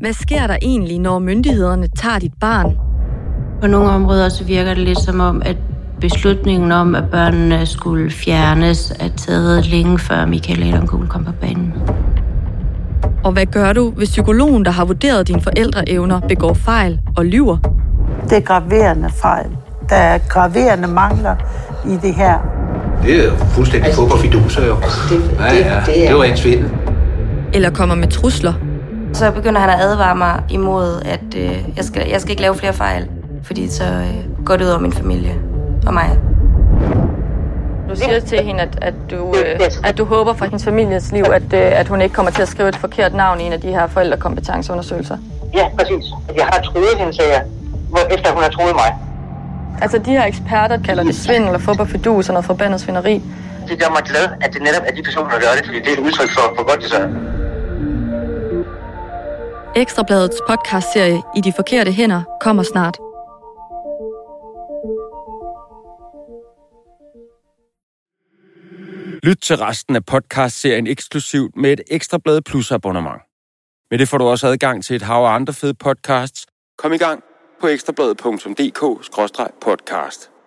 Hvad sker der egentlig, når myndighederne tager dit barn? På nogle områder så virker det lidt som om, at beslutningen om, at børnene skulle fjernes, er taget længe før Michael Adamkuhl kom på banen. Og hvad gør du, hvis psykologen, der har vurderet dine forældreevner, begår fejl og lyver? Det er graverende fejl. Der er graverende mangler i det her. Det er jo fuldstændig altså, fodboldfiduser jo. Altså det, ja, ja, det, det, er... det var en svindel. Eller kommer med trusler? Så begynder han at advare mig imod, at øh, jeg, skal, jeg skal ikke lave flere fejl, fordi så øh, går det ud over min familie og mig. Du siger til hende, at, at, du, øh, at du håber for hendes families liv, at, øh, at hun ikke kommer til at skrive et forkert navn i en af de her forældrekompetenceundersøgelser. Ja, præcis. Jeg har troet hende, sagde jeg, efter hun har troet mig. Altså, de her eksperter kalder det svindel og fodboldfidus og noget forbandet svineri. Det gør mig glad, at det netop er de personer, der gør det, fordi det er et udtryk for, hvor godt det så er. Ekstrabladets podcastserie I de forkerte hænder kommer snart. Lyt til resten af podcastserien eksklusivt med et Ekstrablad Plus abonnement. Med det får du også adgang til et hav af andre fede podcasts. Kom i gang på ekstrabladet.dk-podcast.